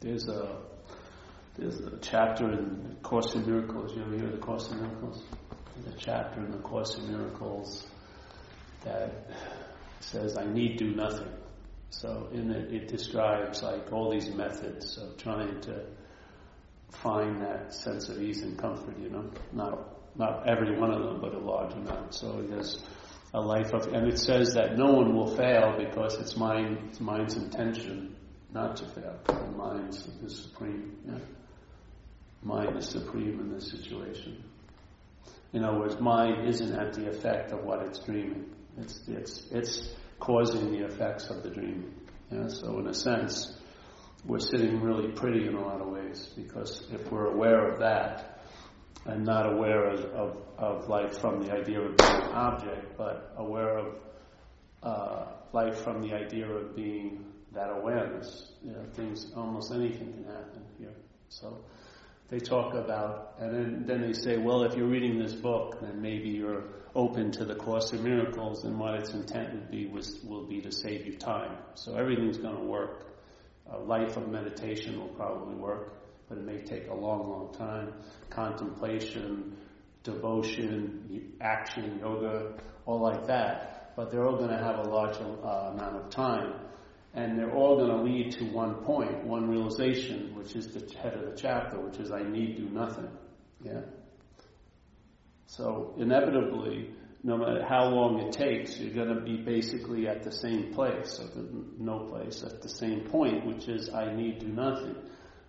There's a there's a chapter in Course in Miracles. You ever hear the Course in Miracles? There's a chapter in the Course in Miracles that says, "I need do nothing." So in it, it describes like all these methods of trying to find that sense of ease and comfort. You know, not not every one of them, but a large amount. So there's a life of, and it says that no one will fail because it's mind, it's mind's intention not to fail. The mind is supreme. Yeah? Mind is supreme in this situation. In other words, mind isn't at the effect of what it's dreaming. It's it's it's causing the effects of the dreaming. Yeah? So in a sense, we're sitting really pretty in a lot of ways because if we're aware of that and not aware of, of, of life from the idea of being an object, but aware of uh, life from the idea of being that awareness, you know, things, almost anything can happen here. So they talk about, and then, then they say, well, if you're reading this book, then maybe you're open to the Course in Miracles, and what its intent would be was, will be to save you time. So everything's going to work. A life of meditation will probably work, but it may take a long, long time. Contemplation, devotion, action, yoga, all like that. But they're all going to have a large uh, amount of time and they're all going to lead to one point, one realization, which is the head of the chapter, which is I need do nothing. Yeah. So inevitably, no matter how long it takes, you're going to be basically at the same place, at the, no place, at the same point, which is I need do nothing.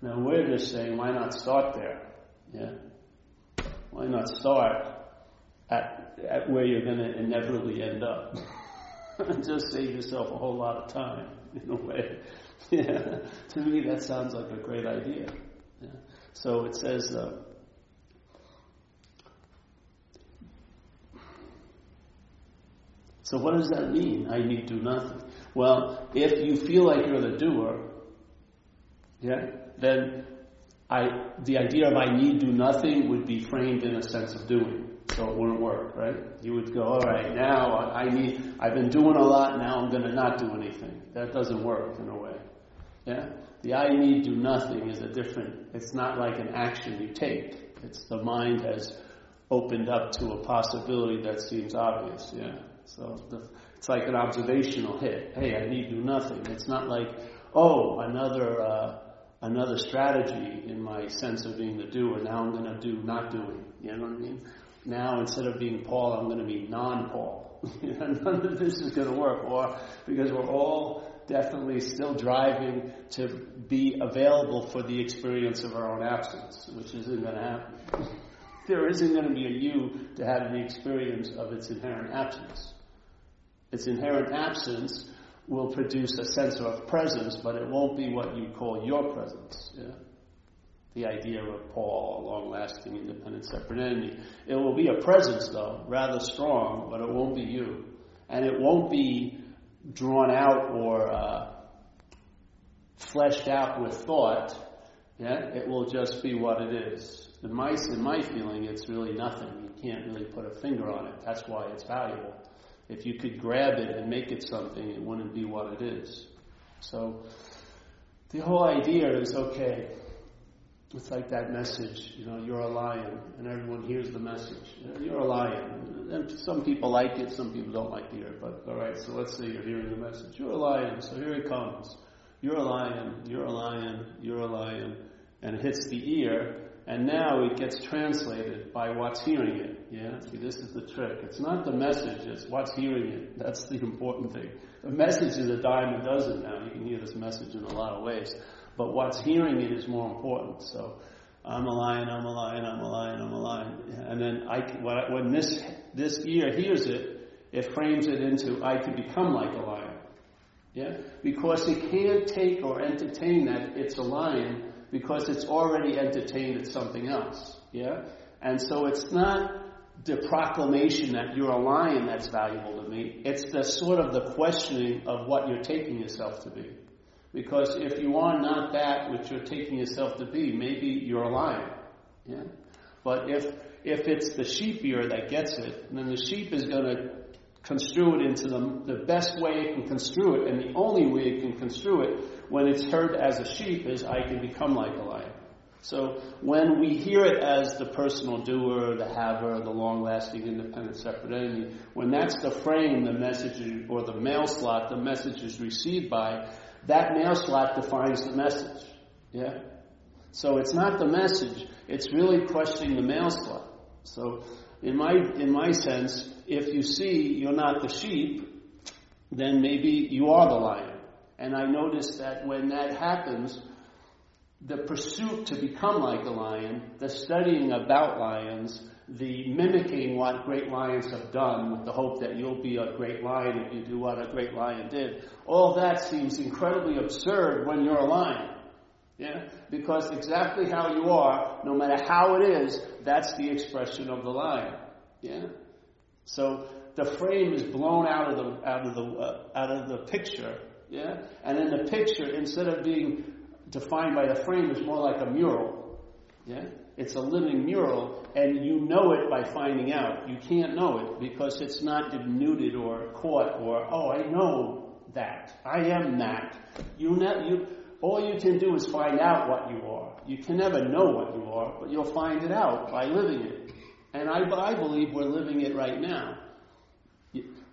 Now we're just saying, why not start there? Yeah. Why not start at, at where you're going to inevitably end up? And just save yourself a whole lot of time. in a way. Yeah. To me, that sounds like a great idea. Yeah. So it says, uh, so what does that mean? I need do nothing. Well, if you feel like you're the doer, yeah, then I, the idea of I need do nothing would be framed in a sense of doing so it wouldn't work, right? You would go, all right, now I need, I've been doing a lot, now I'm going to not do anything. That doesn't work in a way. Yeah? The I need do nothing is a different, it's not like an action you take. It's the mind has opened up to a possibility that seems obvious, yeah? So the, it's like an observational hit. Hey, I need do nothing. It's not like, oh, another, uh, another strategy in my sense of being the doer. Now I'm going to do not doing. You know what I mean? Now instead of being Paul, I'm going to be non-Paul. None of this is going to work, or because we're all definitely still driving to be available for the experience of our own absence, which isn't going to happen. There isn't going to be a you to have the experience of its inherent absence. Its inherent absence will produce a sense of presence, but it won't be what you call your presence. Yeah? The idea of Paul, a long lasting, independent, separate entity. It will be a presence, though, rather strong, but it won't be you. And it won't be drawn out or uh, fleshed out with thought. Yeah? It will just be what it is. In my, in my feeling, it's really nothing. You can't really put a finger on it. That's why it's valuable. If you could grab it and make it something, it wouldn't be what it is. So, the whole idea is okay, it's like that message, you know, you're a lion, and everyone hears the message. You're a lion. And some people like it, some people don't like to hear it, but alright, so let's say you're hearing the message. You're a lion, so here it comes. You're a lion, you're a lion, you're a lion, and it hits the ear, and now it gets translated by what's hearing it. Yeah? See, this is the trick. It's not the message, it's what's hearing it. That's the important thing. The message is a dime a dozen now. You can hear this message in a lot of ways but what's hearing it is more important. So I'm a lion, I'm a lion, I'm a lion, I'm a lion. And then I, when this, this ear hears it, it frames it into, I could become like a lion. Yeah? Because it can't take or entertain that it's a lion because it's already entertained at something else. Yeah? And so it's not the proclamation that you're a lion that's valuable to me. It's the sort of the questioning of what you're taking yourself to be. Because if you are not that which you're taking yourself to be, maybe you're a lion. Yeah? But if if it's the sheep ear that gets it, then the sheep is going to construe it into the, the best way it can construe it, and the only way it can construe it when it's heard as a sheep is I can become like a lion. So when we hear it as the personal doer, the haver, the long-lasting, independent, separate entity, when that's the frame, the message or the mail slot, the message is received by, that mail slot defines the message. Yeah. So it's not the message; it's really questioning the mail slot. So in my in my sense, if you see you're not the sheep, then maybe you are the lion. And I notice that when that happens, the pursuit to become like a lion, the studying about lions, the mimicking what great lions have done with the hope that you'll be a great lion if you do what a great lion did, all that seems incredibly absurd when you're a lion. Yeah? Because exactly how you are, no matter how it is, that's the expression of the lion. Yeah? So the frame is blown out of the out of the uh, out of the picture. Yeah? And in the picture, instead of being defined by the frame is more like a mural. Yeah? It's a living mural, and you know it by finding out. You can't know it because it's not denuded or caught or, oh, I know that. I am that. You, ne- you, all you can do is find out what you are. You can never know what you are, but you'll find it out by living it. And I, I believe we're living it right now.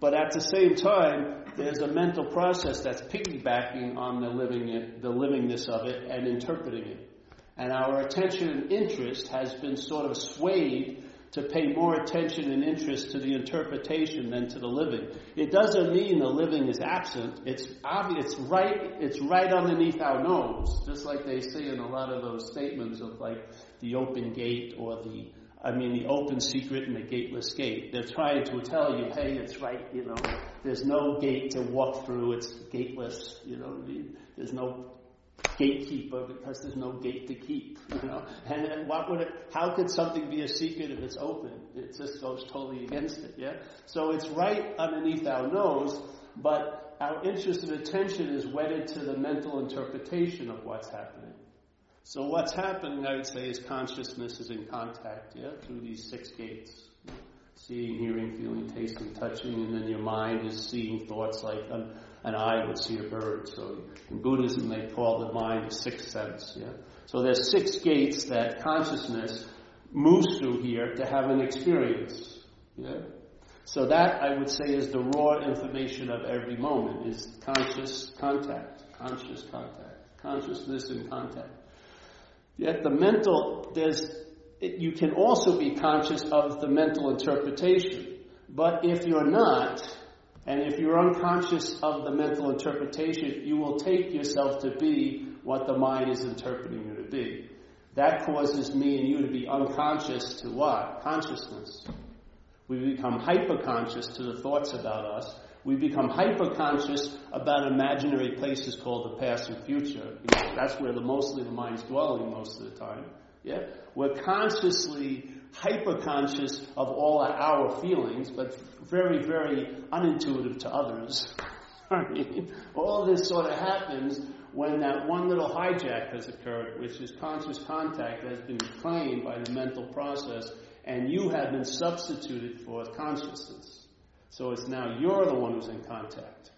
But at the same time, there's a mental process that's piggybacking on the living it, the livingness of it and interpreting it. And our attention and interest has been sort of swayed to pay more attention and interest to the interpretation than to the living. It doesn't mean the living is absent. It's obvious. It's right. It's right underneath our nose, just like they say in a lot of those statements of like the open gate or the I mean, the open secret and the gateless gate. They're trying to tell you, hey, it's right, you know, there's no gate to walk through, it's gateless, you know, there's no gatekeeper because there's no gate to keep, you know. And what would it, how could something be a secret if it's open? It just goes totally against it, yeah? So it's right underneath our nose, but our interest and attention is wedded to the mental interpretation of what's happening. So what's happening, I would say, is consciousness is in contact, yeah, through these six gates. Seeing, hearing, feeling, tasting, touching, and then your mind is seeing thoughts like an, an eye would see a bird. So in Buddhism they call the mind the sixth sense, yeah. So there's six gates that consciousness moves through here to have an experience, yeah. So that I would say is the raw information of every moment is conscious contact, conscious contact, consciousness in contact. Yet the mental, there's, it, you can also be conscious of the mental interpretation. But if you're not, and if you're unconscious of the mental interpretation, you will take yourself to be what the mind is interpreting you to be. That causes me and you to be unconscious to what? Consciousness. We become hyper conscious to the thoughts about us, we become hyper conscious about imaginary places called the past and future. That's where the mostly the mind's dwelling most of the time. Yeah? We're consciously hyper conscious of all our feelings, but very, very unintuitive to others. All this sort of happens when that one little hijack has occurred, which is conscious contact has been claimed by the mental process, and you have been substituted for consciousness. So it's now you're the one who's in contact.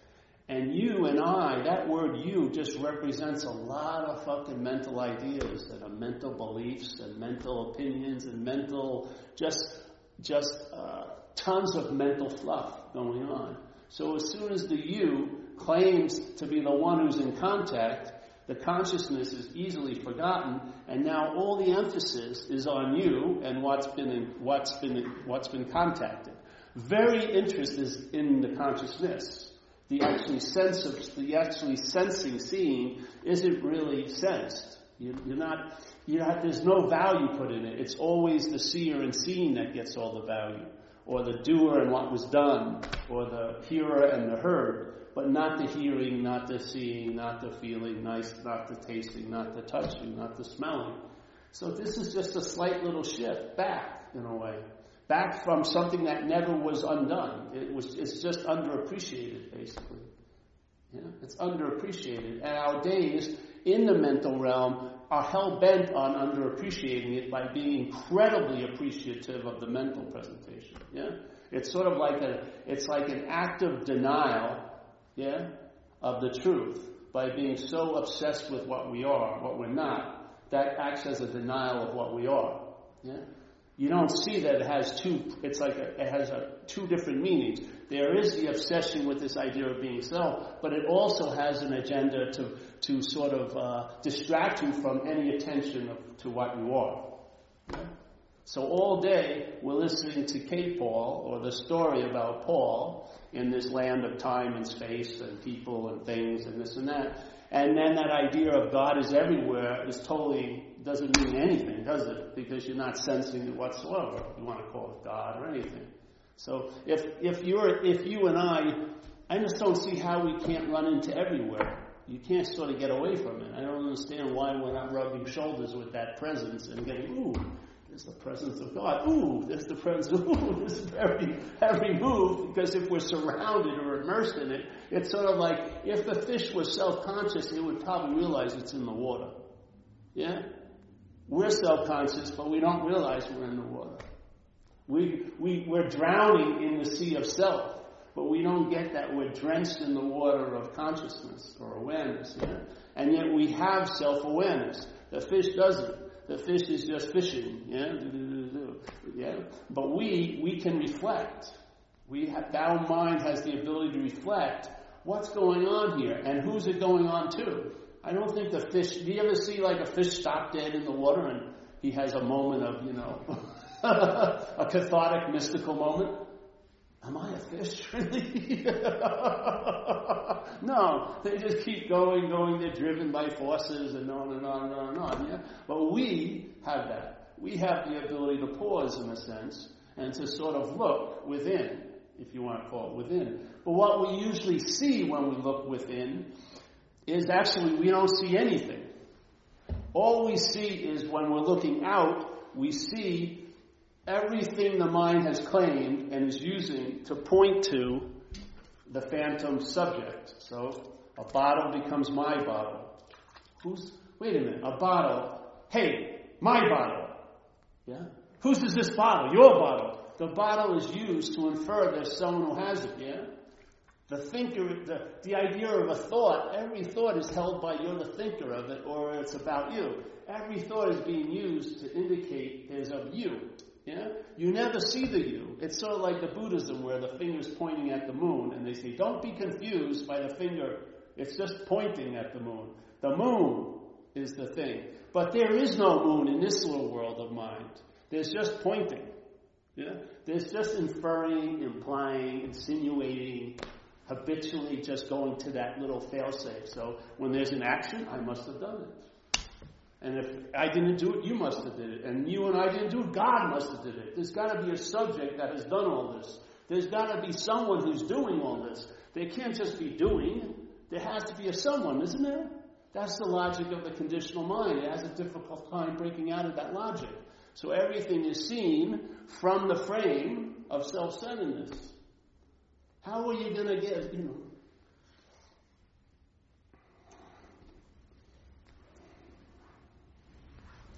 And you and I, that word you just represents a lot of fucking mental ideas and uh, mental beliefs and mental opinions and mental, just, just uh, tons of mental fluff going on. So as soon as the you claims to be the one who's in contact, the consciousness is easily forgotten, and now all the emphasis is on you and what's been in, what's been what's been contacted very interest is in the consciousness. The actually sense of the actually sensing, seeing isn't really sensed. You, are not. You have, there's no value put in it. It's always the seer and seeing that gets all the value, or the doer and what was done, or the hearer and the heard, but not the hearing, not the seeing, not the feeling, nice, not the tasting, not the touching, not the smelling. So this is just a slight little shift back in a way back from something that never was undone. It was, it's just underappreciated, basically. Yeah, it's underappreciated. And our days, in the mental realm are hell bent on underappreciating it by being incredibly appreciative of the mental presentation. Yeah? It's sort of like a it's like an act of denial, yeah, of the truth by being so obsessed with what we are, what we're not, that acts as a denial of what we are. Yeah? You don't see that it has two it's like a, it has a, two different meanings. There is the obsession with this idea of being self, but it also has an agenda to to sort of uh, distract you from any attention of, to what you are. So all day we're listening to K. Paul or the story about Paul in this land of time and space and people and things and this and that. And then that idea of God is everywhere is totally doesn't mean anything, does it? Because you're not sensing it whatsoever. You want to call it God or anything. So if if you're if you and I, I just don't see how we can't run into everywhere. You can't sort of get away from it. I don't understand why we're not rubbing shoulders with that presence and getting ooh there's the presence of God. Ooh, there's the presence. Ooh, this is every every move. Because if we're surrounded or immersed in it, it's sort of like if the fish was self-conscious, it would probably realize it's in the water. Yeah, we're self-conscious, but we don't realize we're in the water. We we we're drowning in the sea of self, but we don't get that we're drenched in the water of consciousness or awareness. And yet we have self-awareness. The fish doesn't. The fish is just fishing, yeah, yeah. But we we can reflect. We have, our mind has the ability to reflect what's going on here and who's it going on to. I don't think the fish. Do you ever see like a fish stop dead in the water and he has a moment of you know a cathartic mystical moment? Am I a fish, really? no, they just keep going, going. They're driven by forces and on and on and on and on. Yeah? But we have that. We have the ability to pause in a sense and to sort of look within, if you want to call it within. But what we usually see when we look within is actually we don't see anything. All we see is when we're looking out, we see everything the mind has claimed and is using to point to the phantom subject. So a bottle becomes my bottle. Who's, wait a minute, a bottle. Hey, my bottle. Yeah? Whose is this bottle? Your bottle. The bottle is used to infer there's someone who has it, yeah? The thinker, the, the idea of a thought, every thought is held by you're the thinker of it or it's about you. Every thought is being used to indicate is of you. Yeah? You never see the you. It's sort of like the Buddhism where the finger's pointing at the moon and they say, don't be confused by the finger. It's just pointing at the moon. The moon is the thing. But there is no moon in this little world of mind. There's just pointing. Yeah? There's just inferring, implying, insinuating, habitually just going to that little failsafe. So when there's an action, I must have done it. And if I didn't do it, you must have did it. And you and I didn't do it, God must have did it. There's got to be a subject that has done all this. There's got to be someone who's doing all this. They can't just be doing. There has to be a someone, isn't there? That's the logic of the conditional mind. It has a difficult time breaking out of that logic. So everything is seen from the frame of self-centeredness. How are you going to get, you know,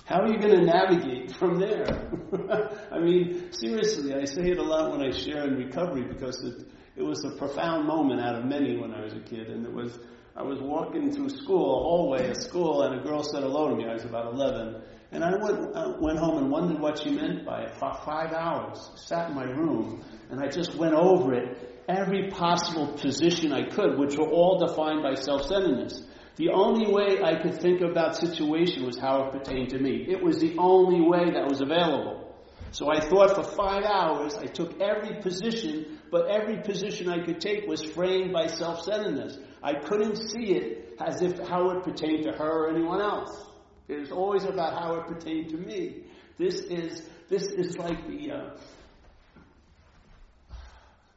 How are you going to navigate from there? I mean, seriously, I say it a lot when I share in recovery because it, it was a profound moment out of many when I was a kid. And it was, I was walking through school, a hallway of school, and a girl said hello to me. I was about 11. And I went, went home and wondered what she meant by it. For five hours, sat in my room, and I just went over it, every possible position I could, which were all defined by self-centeredness. The only way I could think of that situation was how it pertained to me. It was the only way that was available. So I thought for five hours, I took every position, but every position I could take was framed by self-centeredness. I couldn't see it as if how it pertained to her or anyone else. It was always about how it pertained to me. This is, this is like the, uh,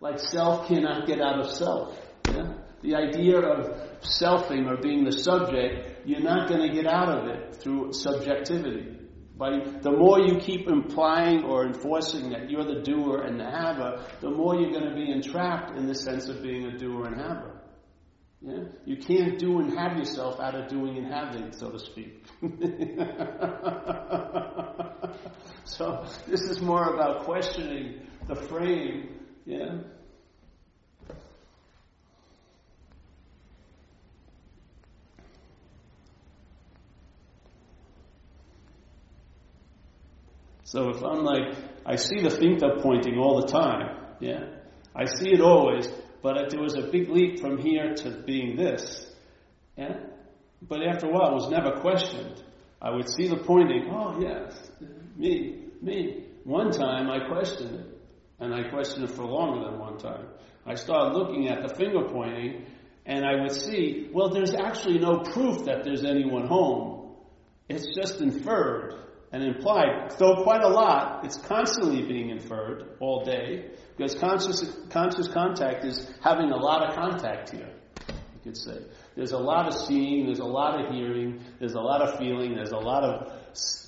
like self cannot get out of self. Yeah? the idea of selfing or being the subject, you're not going to get out of it through subjectivity. By the more you keep implying or enforcing that you're the doer and the haver, the more you're going to be entrapped in the sense of being a doer and haver. Yeah? You can't do and have yourself out of doing and having, so to speak. so this is more about questioning the frame, yeah? So if I'm like, I see the finta pointing all the time, yeah? I see it always, but there was a big leap from here to being this, yeah? But after a while, it was never questioned. I would see the pointing, oh yes, me, me. One time I questioned it, and I questioned it for longer than one time. I started looking at the finger pointing, and I would see, well, there's actually no proof that there's anyone home. It's just inferred and implied, though quite a lot, it's constantly being inferred all day, because conscious, conscious contact is having a lot of contact here, you could say. There's a lot of seeing, there's a lot of hearing, there's a lot of feeling, there's a lot of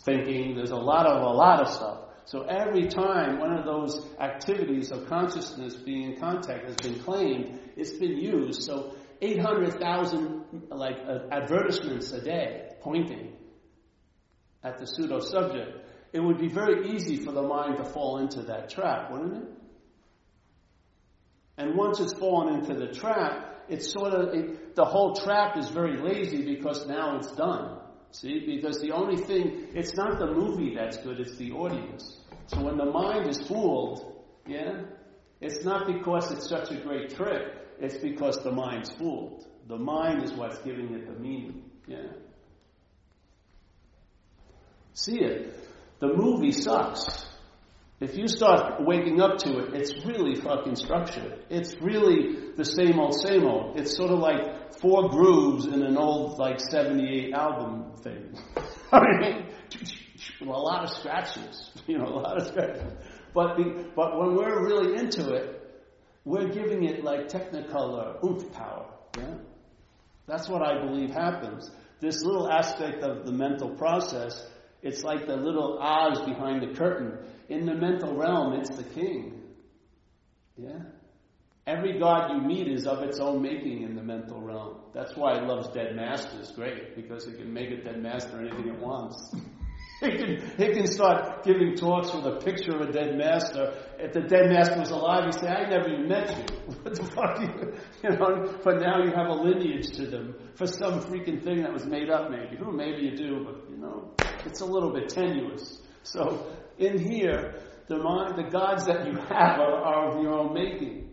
thinking, there's a lot of a lot of stuff. So every time one of those activities of consciousness being in contact has been claimed, it's been used. So 800,000 like uh, advertisements a day pointing at the pseudo subject, it would be very easy for the mind to fall into that trap, wouldn't it? And once it's fallen into the trap, it's sort of, it, the whole trap is very lazy because now it's done. See? Because the only thing, it's not the movie that's good, it's the audience. So when the mind is fooled, yeah, it's not because it's such a great trick, it's because the mind's fooled. The mind is what's giving it the meaning, yeah. See it. The movie sucks. If you start waking up to it, it's really fucking structured. It's really the same old, same old. It's sort of like four grooves in an old, like, 78 album thing. I mean, a lot of scratches, you know, a lot of scratches. But, the, but when we're really into it, we're giving it like technicolor oomph power. Yeah? That's what I believe happens. This little aspect of the mental process it's like the little Oz behind the curtain. In the mental realm, it's the king. Yeah? Every god you meet is of its own making in the mental realm. That's why it loves dead masters great, because it can make a dead master anything it wants. it, can, it can start giving talks with a picture of a dead master. If the dead master was alive, he'd say, I never even met you. what the fuck? You, you know, but now you have a lineage to them for some freaking thing that was made up maybe. Who maybe you do, but you know, it's a little bit tenuous. So in here, the mind, the gods that you have are, are of your own making.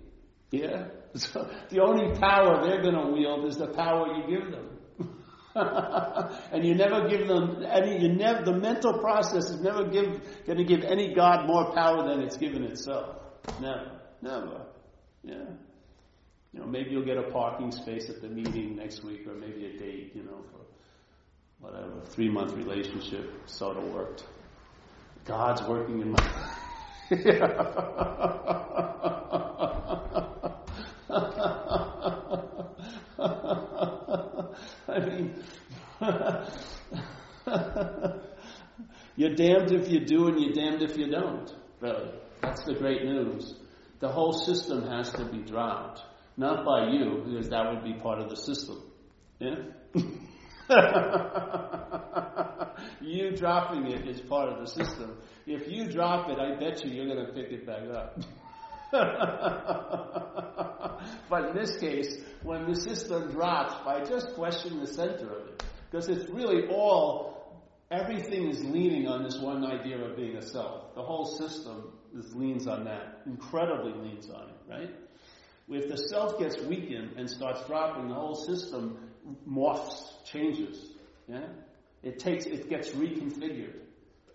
Yeah? So the only power they're going to wield is the power you give them. and you never give them any, you never, the mental process is never going to give any God more power than it's given itself. Never. Never. Yeah. You know, maybe you'll get a parking space at the meeting next week or maybe a date, you know, for whatever, three month relationship, sort of worked. God's working in my. I mean, you're damned if you do and you're damned if you don't. Really. That's the great news. The whole system has to be dropped. Not by you, because that would be part of the system. Yeah? you dropping it is part of the system. If you drop it, I bet you you're going to pick it back up. but in this case, when the system drops, by just questioning the center of it, because it's really all, everything is leaning on this one idea of being a self. The whole system is, leans on that, incredibly leans on it, right? If the self gets weakened and starts dropping, the whole system morphs, changes. Yeah? It takes, it gets reconfigured.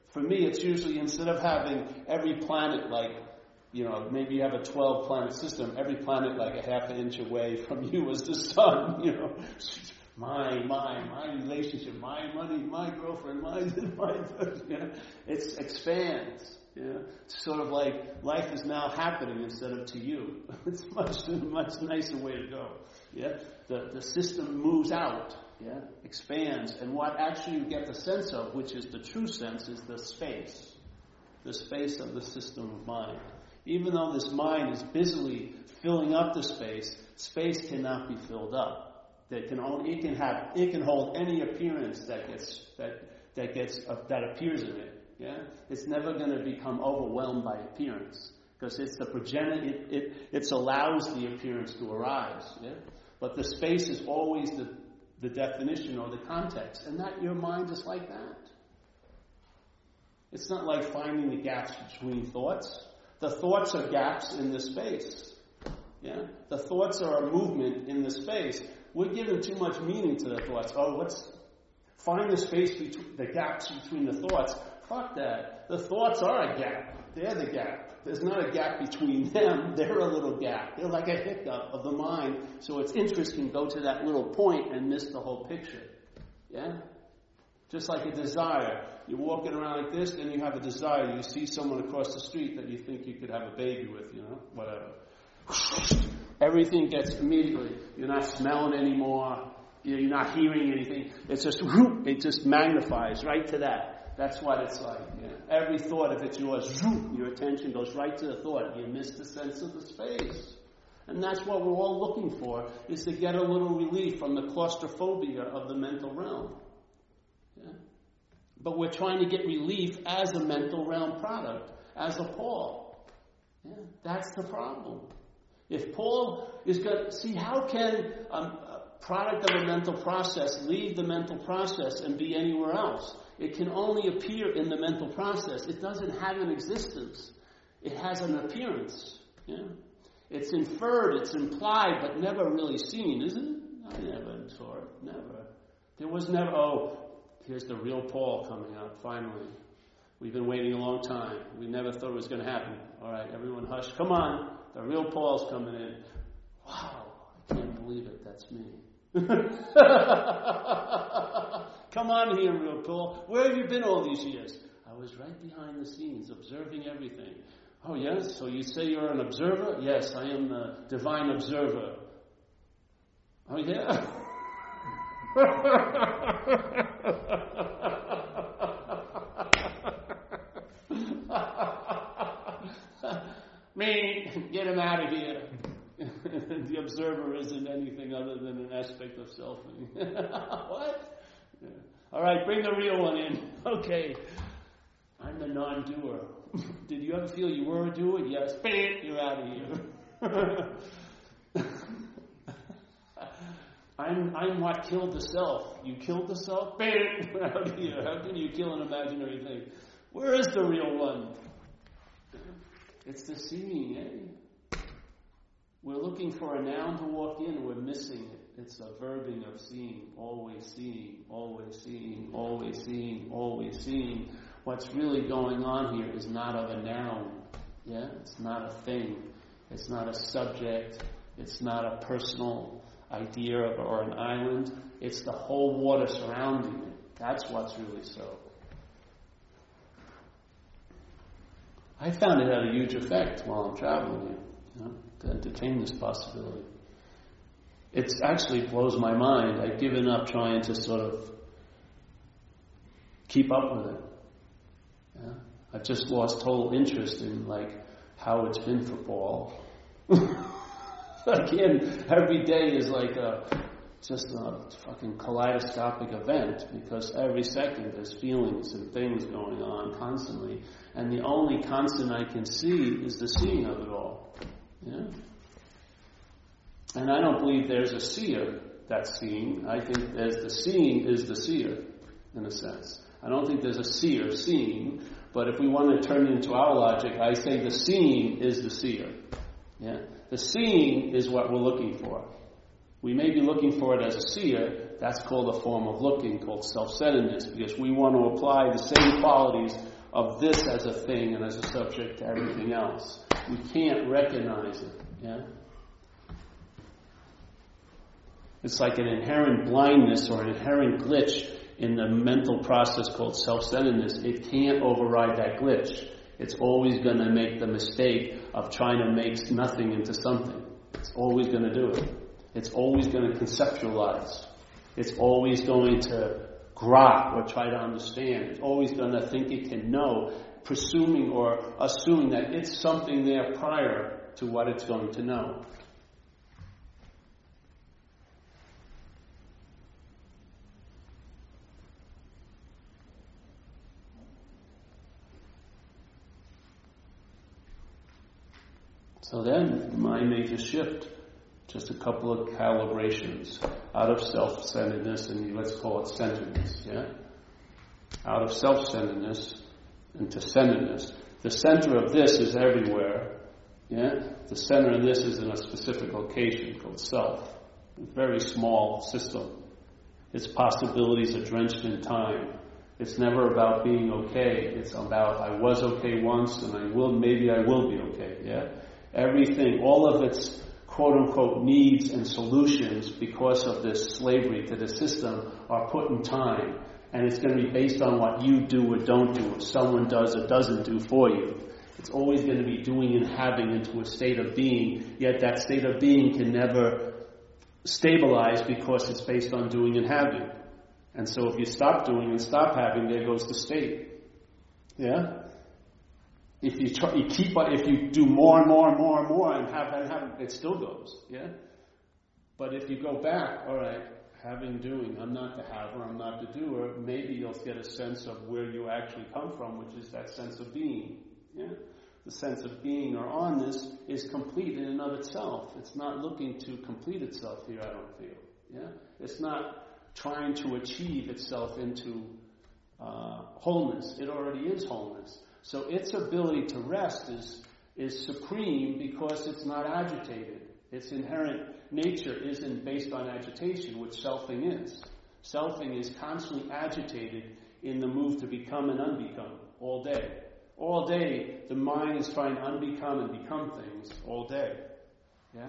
For me, it's usually instead of having every planet like, you know, maybe you have a 12 planet system, every planet like a half an inch away from you is the sun, you know. My, my, my relationship, my money, my girlfriend, my, my, you know, it expands. Yeah, it's sort of like life is now happening instead of to you. It's much much nicer way to go. Yeah, the the system moves out. Yeah, expands, and what actually you get the sense of, which is the true sense, is the space, the space of the system of mind. Even though this mind is busily filling up the space, space cannot be filled up. that can only it can have it can hold any appearance that gets that that gets uh, that appears in it. Yeah, it's never going to become overwhelmed by appearance because it's the progenitor. It, it it allows the appearance to arise. Yeah, but the space is always the the definition or the context, and that your mind is like that. It's not like finding the gaps between thoughts. The thoughts are gaps in the space. Yeah? The thoughts are a movement in the space. We're giving too much meaning to the thoughts. Oh, let's find the space between the gaps between the thoughts. Fuck that. The thoughts are a gap. They're the gap. There's not a gap between them. They're a little gap. They're like a hiccup of the mind. So its interest can go to that little point and miss the whole picture. Yeah? Just like a desire. You're walking around like this, then you have a desire. You see someone across the street that you think you could have a baby with, you know, whatever. Everything gets immediately. You're not smelling anymore. You're not hearing anything. It's just, it just magnifies right to that. That's what it's like. Every thought, if it's yours, your attention goes right to the thought. You miss the sense of the space. And that's what we're all looking for, is to get a little relief from the claustrophobia of the mental realm. Yeah? But we're trying to get relief as a mental realm product, as a Paul. Yeah? That's the problem. If Paul is going to see, how can a product of a mental process leave the mental process and be anywhere else? It can only appear in the mental process. It doesn't have an existence. It has an appearance. Yeah? It's inferred, it's implied, but never really seen, isn't it? I never saw it. Never. There was never, oh, here's the real Paul coming out, finally. We've been waiting a long time. We never thought it was going to happen. All right, everyone hush. Come on. The real Paul's coming in. Wow, I can't believe it. That's me. Come on here, real Paul. Where have you been all these years? I was right behind the scenes, observing everything. Oh, yes? So you say you're an observer? Yes, I am the divine observer. Oh, yeah? Me, get him out of here. the observer isn't anything other than an aspect of selfing. what? Yeah. All right, bring the real one in. Okay. I'm the non doer. Did you ever feel you were a doer? Yes. Bam, you're out of here. I'm, I'm what killed the self. You killed the self? Bam, out of here. How can you kill an imaginary thing? Where is the real one? It's the seeing, eh? We're looking for a noun to walk in, we're missing it. It's a verbing of seeing, always seeing, always seeing, always seeing, always seeing. What's really going on here is not of a noun. Yeah? It's not a thing. It's not a subject. It's not a personal idea or an island. It's the whole water surrounding it. That's what's really so. I found it had a huge effect while I'm traveling here, you know, to entertain this possibility. It actually blows my mind. I've given up trying to sort of keep up with it. Yeah? I've just lost total interest in like how it's been for Paul. Again, every day is like a just a fucking kaleidoscopic event because every second there's feelings and things going on constantly, and the only constant I can see is the seeing of it all. Yeah? And I don't believe there's a seer that's seeing. I think there's the seeing is the seer, in a sense. I don't think there's a seer seeing, but if we want to turn it into our logic, I say the seeing is the seer. Yeah? The seeing is what we're looking for. We may be looking for it as a seer. That's called a form of looking, called self-centeredness, because we want to apply the same qualities of this as a thing and as a subject to everything else. We can't recognize it. Yeah? It's like an inherent blindness or an inherent glitch in the mental process called self-centeredness. It can't override that glitch. It's always going to make the mistake of trying to make nothing into something. It's always going to do it. It's always going to conceptualize. It's always going to grok or try to understand. It's always going to think it can know, presuming or assuming that it's something there prior to what it's going to know. So then, my major shift, just a couple of calibrations out of self-centeredness and let's call it centeredness, yeah? Out of self-centeredness into centeredness. The center of this is everywhere, yeah? The center of this is in a specific location called self. A very small system. Its possibilities are drenched in time. It's never about being okay. It's about I was okay once and I will, maybe I will be okay, yeah? Everything, all of its quote unquote needs and solutions because of this slavery to the system are put in time. And it's going to be based on what you do or don't do, or someone does or doesn't do for you. It's always going to be doing and having into a state of being, yet that state of being can never stabilize because it's based on doing and having. And so if you stop doing and stop having, there goes the state. Yeah? If you try, you keep, if you do more and more and more and more and have and have, it still goes. Yeah. But if you go back, all right, having, doing, I'm not the haver, I'm not the doer. Maybe you'll get a sense of where you actually come from, which is that sense of being. Yeah. The sense of being or onness is complete in and of itself. It's not looking to complete itself here. I don't feel. Yeah. It's not trying to achieve itself into uh, wholeness. It already is wholeness. So its ability to rest is, is supreme because it's not agitated. Its inherent nature isn't based on agitation, which selfing is. Selfing is constantly agitated in the move to become and unbecome all day. All day, the mind is trying to unbecome and become things all day. Yeah?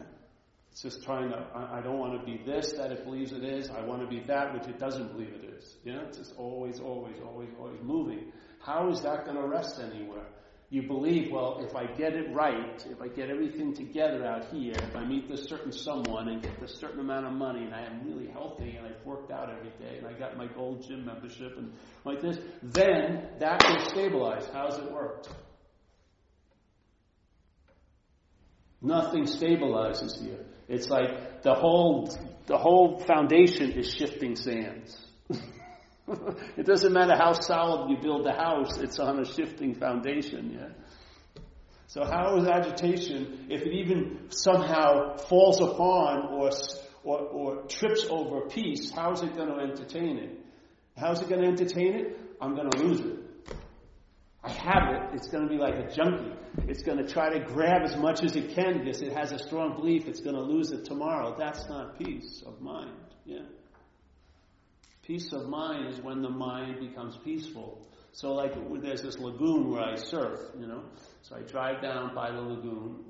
It's just trying to, I, I don't want to be this that it believes it is. I want to be that which it doesn't believe it is. Know, it's just always, always, always, always moving. How is that going to rest anywhere? You believe, well, if I get it right, if I get everything together out here, if I meet this certain someone and get this certain amount of money and I am really healthy and I've worked out every day and I got my gold gym membership and like this, then that will stabilize. How's it worked? Nothing stabilizes here. It's like the whole the whole foundation is shifting sands. it doesn't matter how solid you build the house, it's on a shifting foundation, yeah? So how is agitation, if it even somehow falls upon or, or, or trips over peace, how is it going to entertain it? How is it going to entertain it? I'm going to lose it. I have it, it's going to be like a junkie. It's going to try to grab as much as it can because it has a strong belief it's going to lose it tomorrow. That's not peace of mind. Yeah. Peace of mind is when the mind becomes peaceful. So, like, there's this lagoon where I surf, you know. So I drive down by the lagoon.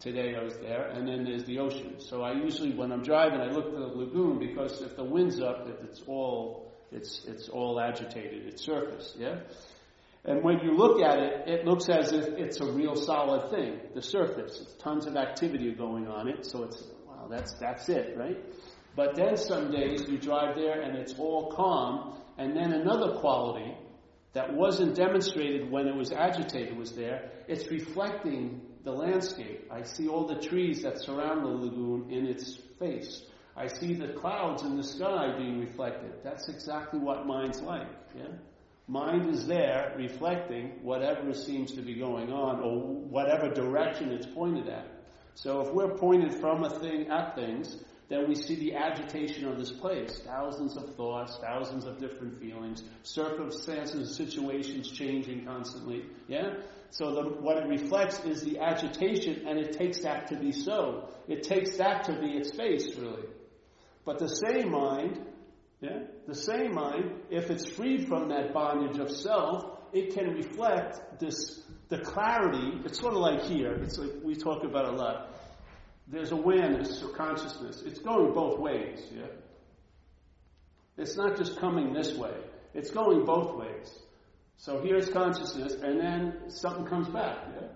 Today I was there, and then there's the ocean. So I usually, when I'm driving, I look at the lagoon because if the wind's up, it's all it's it's all agitated. It's surface, yeah. And when you look at it, it looks as if it's a real solid thing. The surface, it's tons of activity going on it. So it's wow, that's that's it, right? But then some days you drive there and it's all calm, and then another quality that wasn't demonstrated when it was agitated was there. It's reflecting the landscape. I see all the trees that surround the lagoon in its face. I see the clouds in the sky being reflected. That's exactly what mind's like. Yeah? Mind is there reflecting whatever seems to be going on or whatever direction it's pointed at. So if we're pointed from a thing at things, then we see the agitation of this place. Thousands of thoughts, thousands of different feelings, circumstances, situations changing constantly. Yeah? So the, what it reflects is the agitation, and it takes that to be so. It takes that to be its face, really. But the same mind, yeah, the same mind, if it's freed from that bondage of self, it can reflect this, the clarity. It's sort of like here. It's like we talk about a lot there's awareness or consciousness. It's going both ways, yeah? It's not just coming this way, it's going both ways. So here's consciousness, and then something comes back, yeah?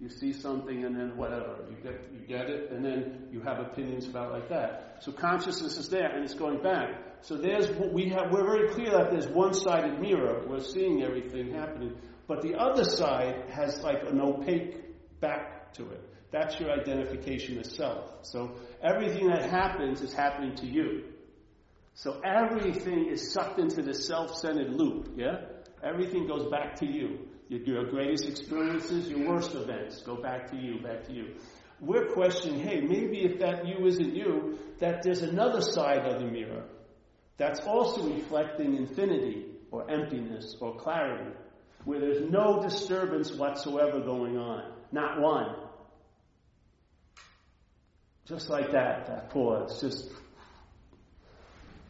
You see something and then whatever. You get you get it, and then you have opinions about like that. So consciousness is there and it's going back. So there's we have we're very clear that there's one sided mirror. We're seeing everything happening. But the other side has like an opaque back to it. That's your identification as self. So everything that happens is happening to you. So everything is sucked into the self-centered loop, yeah? Everything goes back to you. Your greatest experiences, your worst events, go back to you, back to you. We're questioning, hey, maybe if that you isn't you, that there's another side of the mirror that's also reflecting infinity or emptiness or clarity, where there's no disturbance whatsoever going on. Not one. Just like that, that pause. Just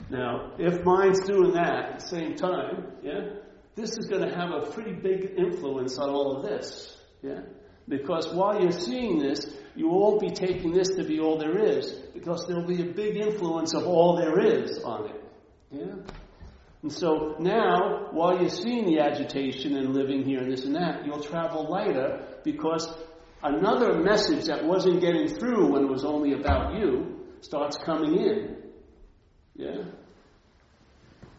now, if mine's doing that at the same time, yeah, this is going to have a pretty big influence on all of this. Yeah? Because while you're seeing this, you won't be taking this to be all there is, because there'll be a big influence of all there is on it. Yeah? And so now, while you're seeing the agitation and living here and this and that, you'll travel lighter because another message that wasn't getting through when it was only about you starts coming in. Yeah?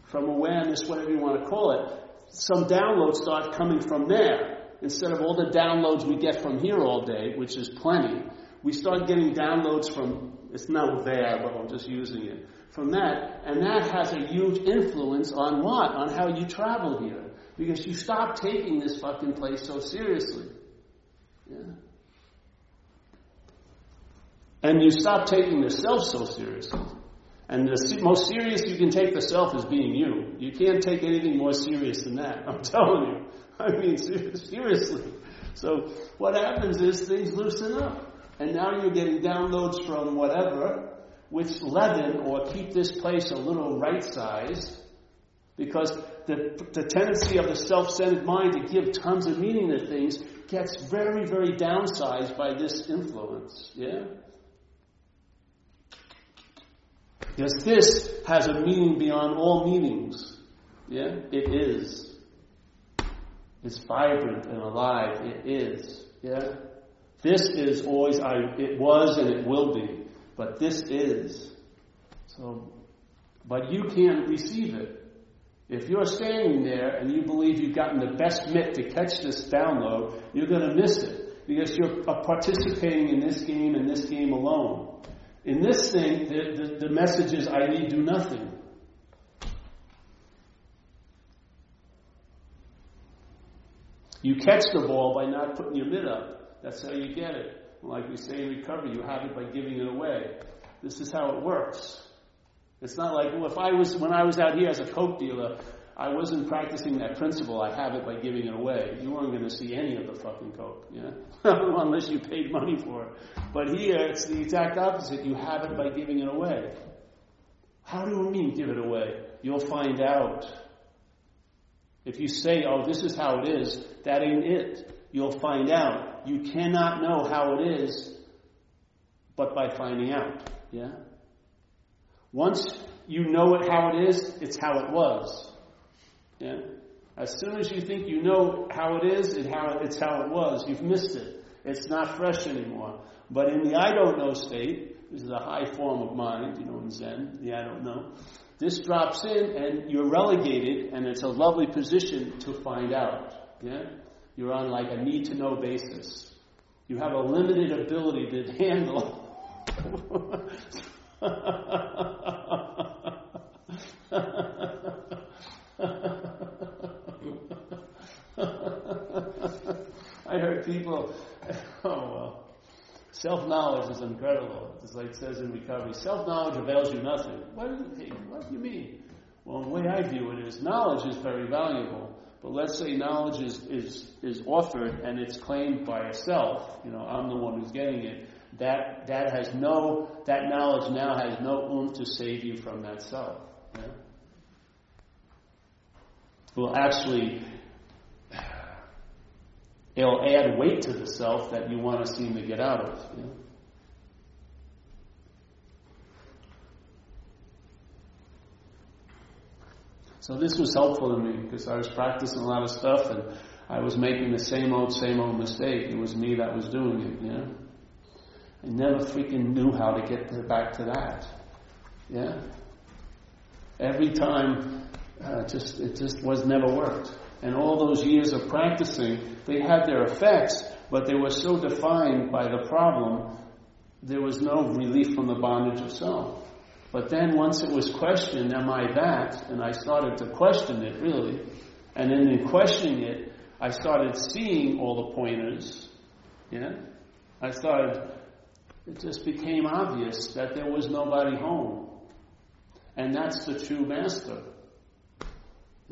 From awareness, whatever you want to call it. Some downloads start coming from there. Instead of all the downloads we get from here all day, which is plenty, we start getting downloads from, it's not there, but I'm just using it, from that. And that has a huge influence on what? On how you travel here. Because you stop taking this fucking place so seriously. Yeah. And you stop taking the self so seriously. And the most serious you can take the self is being you. You can't take anything more serious than that. I'm telling you. I mean, seriously. So what happens is things loosen up. And now you're getting downloads from whatever, which leaven or keep this place a little right sized. Because the, the tendency of the self-centered mind to give tons of meaning to things gets very, very downsized by this influence. Yeah? Because this has a meaning beyond all meanings. Yeah? It is. It's vibrant and alive. It is. Yeah? This is always, I, it was and it will be. But this is. So, but you can't receive it. If you're standing there and you believe you've gotten the best mitt to catch this download, you're going to miss it because you're participating in this game and this game alone. In this thing, the, the, the message is, I need do nothing. You catch the ball by not putting your mitt up. That's how you get it. Like we say in recovery, you have it by giving it away. This is how it works. It's not like, well, if I was, when I was out here as a coke dealer, I wasn't practicing that principle. I have it by giving it away. You weren't going to see any of the fucking coke, yeah? Unless you paid money for it. But here, it's the exact opposite. You have it by giving it away. How do you mean give it away? You'll find out. If you say, oh, this is how it is, that ain't it. You'll find out. You cannot know how it is but by finding out. Yeah? Once you know it how it is, it's how it was. Yeah? As soon as you think you know how it is, and how, it's how it was. You've missed it. It's not fresh anymore. But in the I don't know state, this is a high form of mind, you know, in Zen, the I don't know. This drops in and you're relegated and it's a lovely position to find out. Yeah? You're on like a need to know basis. You have a limited ability to handle. I heard people, oh well, self knowledge is incredible. It's like it says in recovery self knowledge avails you nothing. What do, you, what do you mean? Well, the way I view it is knowledge is very valuable. But let's say knowledge is, is, is offered and it's claimed by a self, you know, I'm the one who's getting it, that, that has no, that knowledge now has no oomph to save you from that self. Yeah? Will actually it'll add weight to the self that you want to seem to get out of. You know? So this was helpful to me because I was practicing a lot of stuff and I was making the same old, same old mistake. It was me that was doing it, you know. I never freaking knew how to get to, back to that. Yeah. Every time, uh, just it just was never worked. And all those years of practicing, they had their effects, but they were so defined by the problem, there was no relief from the bondage of self. But then once it was questioned, am I that? And I started to question it really. And then in questioning it, I started seeing all the pointers. Yeah? I started, it just became obvious that there was nobody home. And that's the true master,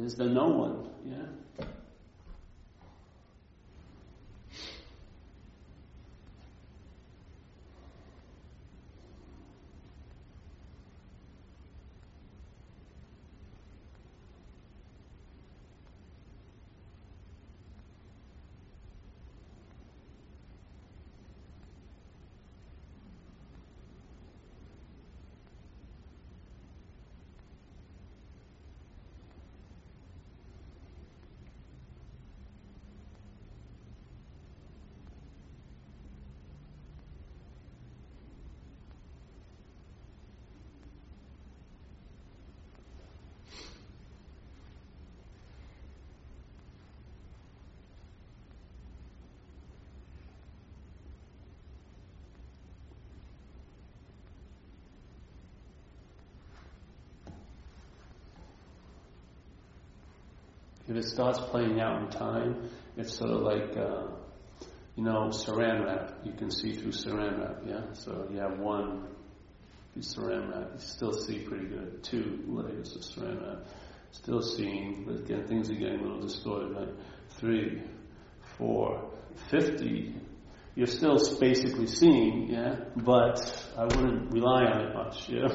is the no one. Yeah? If it starts playing out in time, it's sort of like, uh, you know, saran wrap. You can see through saran wrap, yeah? So you have one piece saran wrap, you still see pretty good. Two layers of saran wrap, still seeing, but again, things are getting a little distorted, right? Three, four, fifty, you're still basically seeing, yeah? But I wouldn't rely on it much, yeah?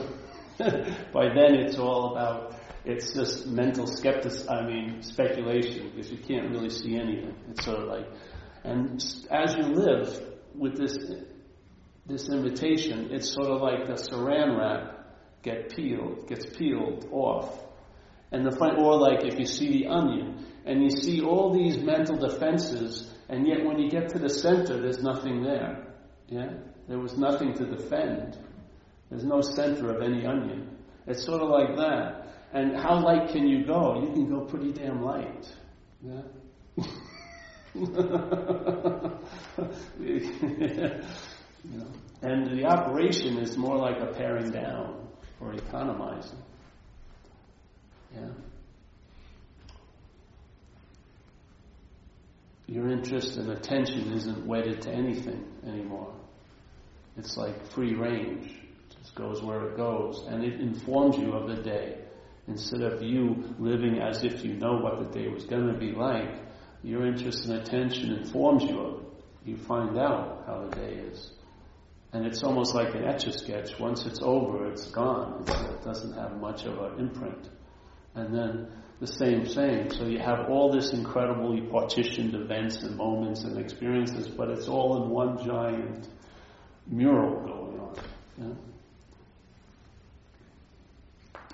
By then it's all about it's just mental skepticism, I mean, speculation, because you can't really see anything. It's sort of like, and as you live with this, this invitation, it's sort of like the saran wrap get peeled, gets peeled off. And the fun, or like if you see the onion, and you see all these mental defenses, and yet when you get to the center, there's nothing there. Yeah? There was nothing to defend. There's no center of any onion. It's sort of like that. And how light can you go? You can go pretty damn light. Yeah? and the operation is more like a paring down or economizing. Yeah. Your interest and attention isn't wedded to anything anymore. It's like free range. It just goes where it goes. And it informs you of the day. Instead of you living as if you know what the day was going to be like, your interest and attention informs you of it. You find out how the day is. And it's almost like an etch a sketch. Once it's over, it's gone. it doesn't have much of an imprint. And then the same thing. So you have all this incredibly partitioned events and moments and experiences, but it's all in one giant mural going on.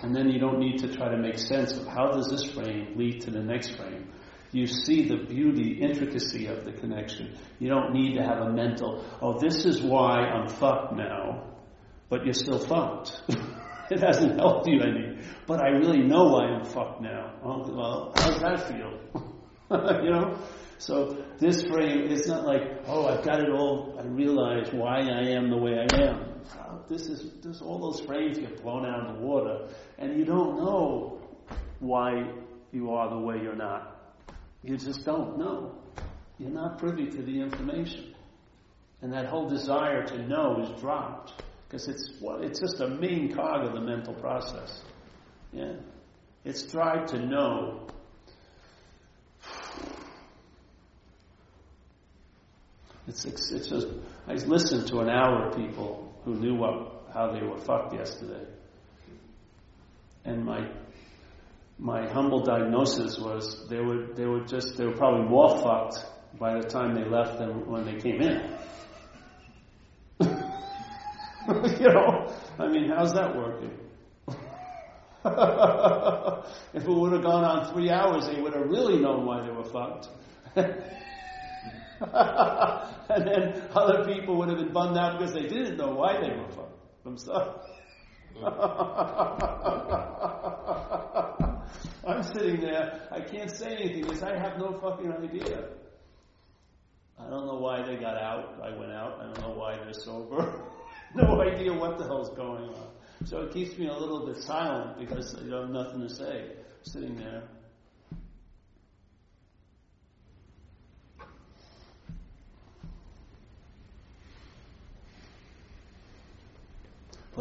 And then you don't need to try to make sense of how does this frame lead to the next frame. You see the beauty, intricacy of the connection. You don't need to have a mental, oh, this is why I'm fucked now, but you're still fucked. it hasn't helped you any. But I really know why I'm fucked now. Oh, well, how does that feel? you know? So this frame is not like, oh, I've got it all, I realize why I am the way I am this is this all those frames get blown out of the water, and you don't know why you are the way you're not. You just don't know. You're not privy to the information, and that whole desire to know is dropped because it's it's just a main cog of the mental process. Yeah, it's tried to know. It's, it's, it's just, I listened to an hour of people who knew what, how they were fucked yesterday. And my my humble diagnosis was they were they were just they were probably more fucked by the time they left than when they came in. you know, I mean, how's that working? if it would have gone on three hours, they would have really known why they were fucked. and then other people would have been bummed out because they didn't know why they were fucked themselves. I'm sitting there, I can't say anything because I have no fucking idea. I don't know why they got out. I went out. I don't know why they're sober. no idea what the hell's going on. So it keeps me a little bit silent because I have nothing to say sitting there.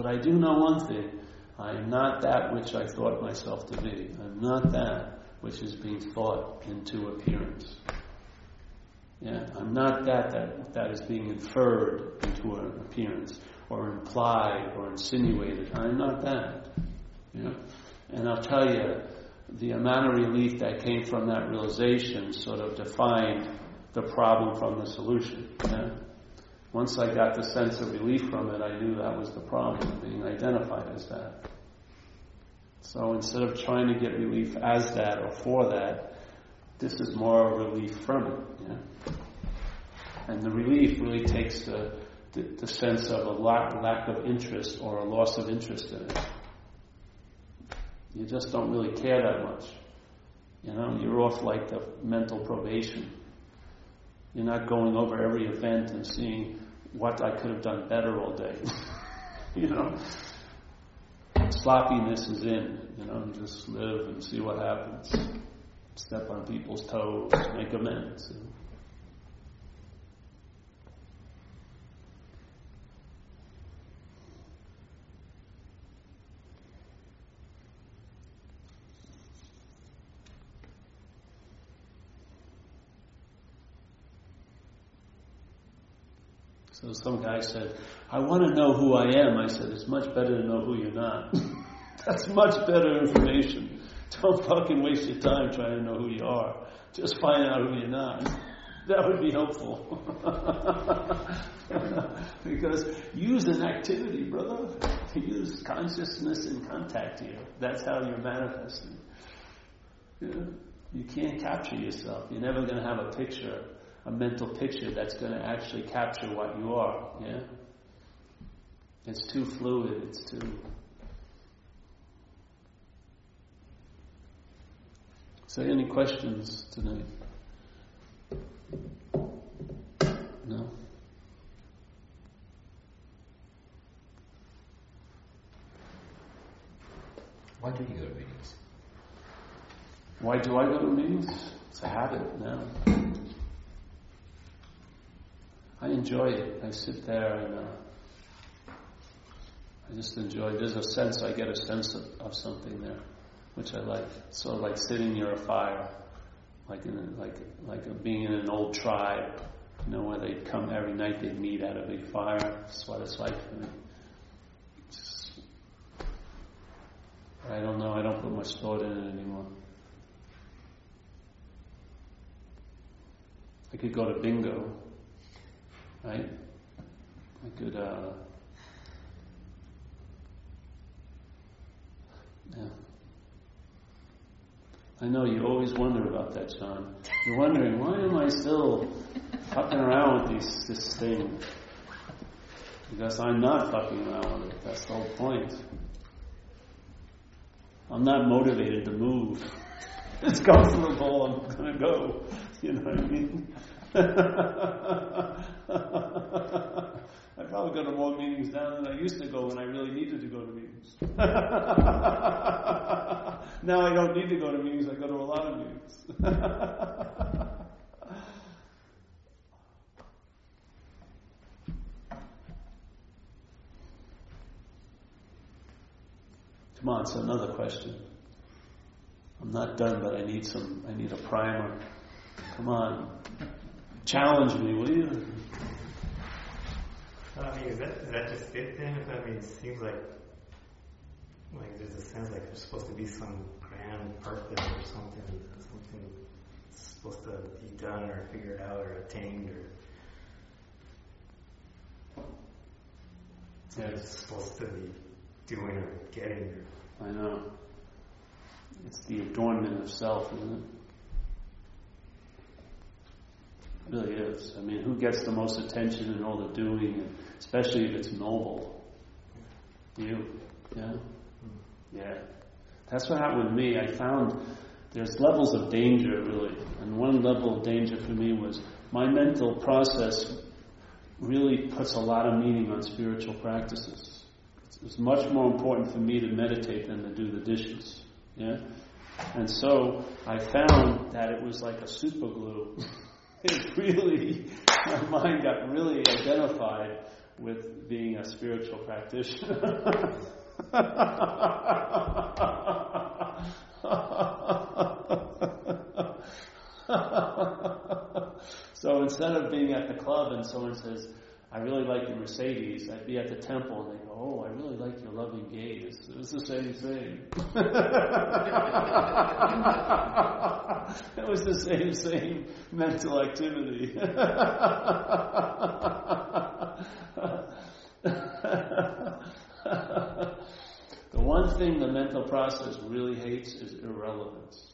But I do know one thing. I am not that which I thought myself to be. I'm not that which is being thought into appearance. Yeah, I'm not that that, that is being inferred into an appearance or implied or insinuated. I'm not that. And I'll tell you, the amount of relief that came from that realization sort of defined the problem from the solution. Once I got the sense of relief from it, I knew that was the problem, being identified as that. So instead of trying to get relief as that or for that, this is more a relief from it. Yeah? And the relief really takes the, the, the sense of a lack, lack of interest or a loss of interest in it. You just don't really care that much. You know, you're off like the mental probation. You're not going over every event and seeing what I could have done better all day. you know, sloppiness is in. You know, just live and see what happens. Step on people's toes, make amends. You know. So some guy said, I want to know who I am. I said, it's much better to know who you're not. That's much better information. Don't fucking waste your time trying to know who you are. Just find out who you're not. That would be helpful. because use an activity, brother. Use consciousness and contact here. That's how you're manifesting. Yeah. You can't capture yourself. You're never going to have a picture a mental picture that's going to actually capture what you are. Yeah, it's too fluid. It's too. So, any questions tonight? No. Why do you go to meetings? Why do I go to meetings? It's a habit now. I enjoy it. I sit there and uh, I just enjoy. There's a sense I get a sense of, of something there, which I like. Sort of like sitting near a fire, like in a, like like a, being in an old tribe. You know, where they come every night, they meet at a big fire. That's what it's like for me. Just, I don't know. I don't put much thought in it anymore. I could go to bingo right? I could, uh, yeah. I know you always wonder about that, John. You're wondering why am I still fucking around with these this thing? Because I'm not fucking around with it. That's the whole point. I'm not motivated to move. it's comfortable. I'm gonna go. You know what I mean? I probably go to more meetings now than I used to go when I really needed to go to meetings. now I don't need to go to meetings, I go to a lot of meetings. Come on, so another question. I'm not done, but I need some, I need a primer. Come on. Challenge me, will you? I mean, is that, is that just it then? I mean, it seems like like there's a sense like there's supposed to be some grand purpose or something, something supposed to be done or figured out or attained or it's supposed to be doing or getting. Or, I know. It's the adornment of self, isn't it? really is. I mean, who gets the most attention in all the doing, especially if it's noble? You. Yeah? Yeah. That's what happened with me. I found there's levels of danger, really. And one level of danger for me was my mental process really puts a lot of meaning on spiritual practices. It's much more important for me to meditate than to do the dishes. Yeah? And so I found that it was like a super glue. it really, my mind got really identified with being a spiritual practitioner. so instead of being at the club and someone says, I really like your Mercedes, I'd be at the temple and they go, Oh, I really like your loving gaze. It's the same thing. it was the same, same mental activity. the one thing the mental process really hates is irrelevance.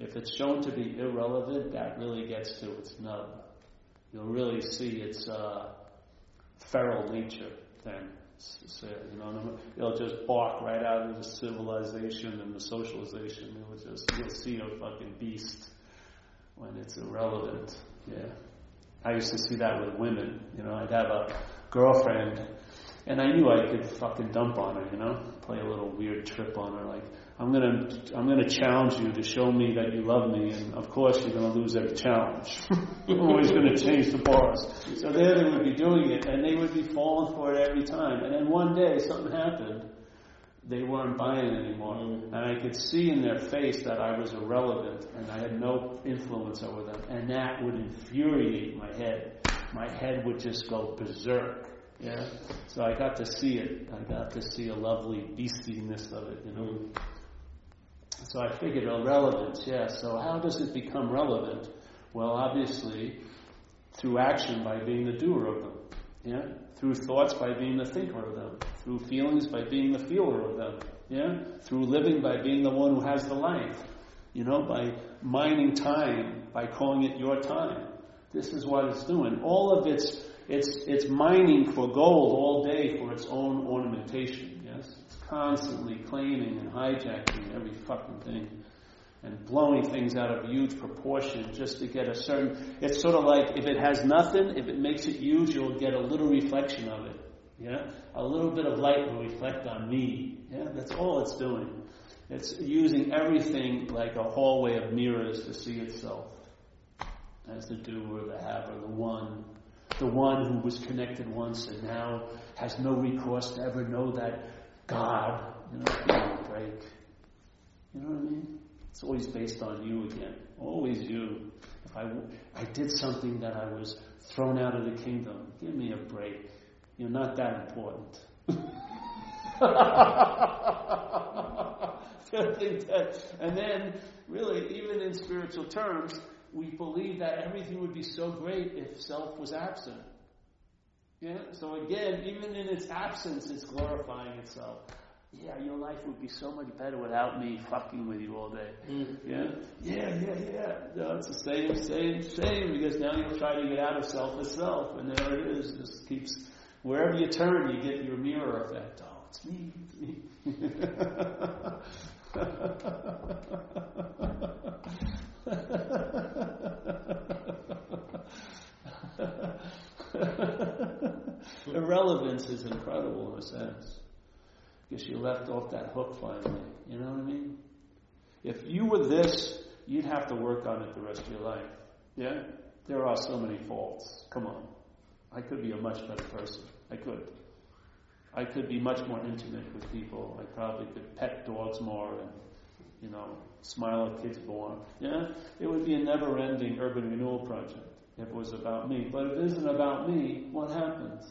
If it's shown to be irrelevant, that really gets to its nub. You'll really see its uh, feral nature then. So, you know, it'll just bark right out of the civilization and the socialization. It will just you'll see a fucking beast when it's irrelevant. Yeah, I used to see that with women. You know, I'd have a girlfriend, and I knew I could fucking dump on her. You know, play a little weird trip on her, like I'm gonna I'm gonna challenge you to show me that you love me, and of course you're gonna lose every challenge. you're always gonna change the bars. So there they would be doing it, and they would be falling for it every time. And then one day something happened. They weren't buying anymore, mm. and I could see in their face that I was irrelevant and I had no influence over them, and that would infuriate my head. My head would just go berserk. Yeah. So I got to see it. I got to see a lovely beastiness of it, you know. So I figured, oh, relevance, yeah. So how does it become relevant? Well, obviously, through action by being the doer of them. Yeah? Through thoughts by being the thinker of them. Through feelings by being the feeler of them. Yeah? Through living by being the one who has the life. You know, by mining time, by calling it your time. This is what it's doing. All of its it's it's mining for gold all day for its own ornamentation. Yes, it's constantly claiming and hijacking every fucking thing, and blowing things out of huge proportion just to get a certain. It's sort of like if it has nothing, if it makes it huge, you'll get a little reflection of it. Yeah, a little bit of light will reflect on me. Yeah, that's all it's doing. It's using everything like a hallway of mirrors to see itself as the doer, the haver, the one the one who was connected once and now has no recourse to ever know that God, you know, break. You know what I mean? It's always based on you again. Always you. If I, I did something that I was thrown out of the kingdom, give me a break. You're not that important. and then, really, even in spiritual terms, we believe that everything would be so great if self was absent. Yeah? So again, even in its absence, it's glorifying itself. Yeah, your life would be so much better without me fucking with you all day. Mm. Yeah? Yeah, yeah, yeah. No, it's the same, same, same, because now you're trying to get out of self as self, and there it is. Just keeps, wherever you turn, you get your mirror effect. Oh, it's me, it's me. Irrelevance is incredible in a sense. Because you left off that hook finally. You know what I mean? If you were this, you'd have to work on it the rest of your life. Yeah? There are so many faults. Come on. I could be a much better person. I could. I could be much more intimate with people. I probably could pet dogs more and you know, smile at kids born. Yeah? It would be a never ending urban renewal project if it was about me. But if it isn't about me, what happens?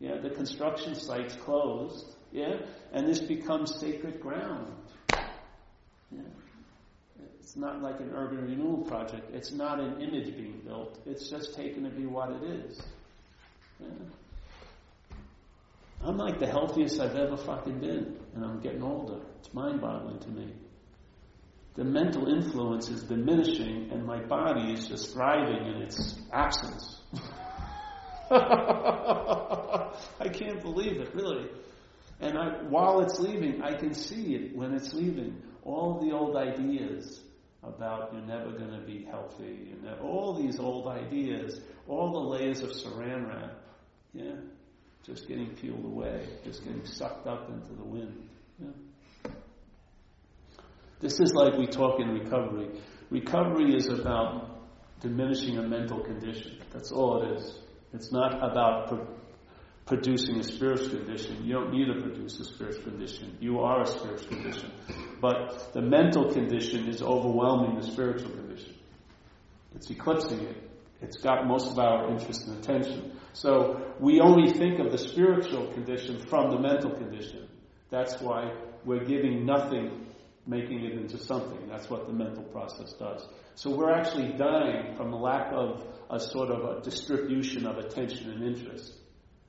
Yeah, the construction site's closed. Yeah? And this becomes sacred ground. Yeah. It's not like an urban renewal project. It's not an image being built. It's just taken to be what it is. Yeah. I'm like the healthiest I've ever fucking been, and I'm getting older. It's mind boggling to me the mental influence is diminishing and my body is just thriving in its absence. I can't believe it, really. And I, while it's leaving, I can see it when it's leaving. All the old ideas about you're never going to be healthy, all these old ideas, all the layers of saran wrap, yeah, just getting peeled away, just getting sucked up into the wind. Yeah. This is like we talk in recovery. Recovery is about diminishing a mental condition. That's all it is. It's not about producing a spiritual condition. You don't need to produce a spiritual condition. You are a spiritual condition. But the mental condition is overwhelming the spiritual condition. It's eclipsing it. It's got most of our interest and attention. So we only think of the spiritual condition from the mental condition. That's why we're giving nothing, making it into something. That's what the mental process does. So we're actually dying from a lack of a sort of a distribution of attention and interest.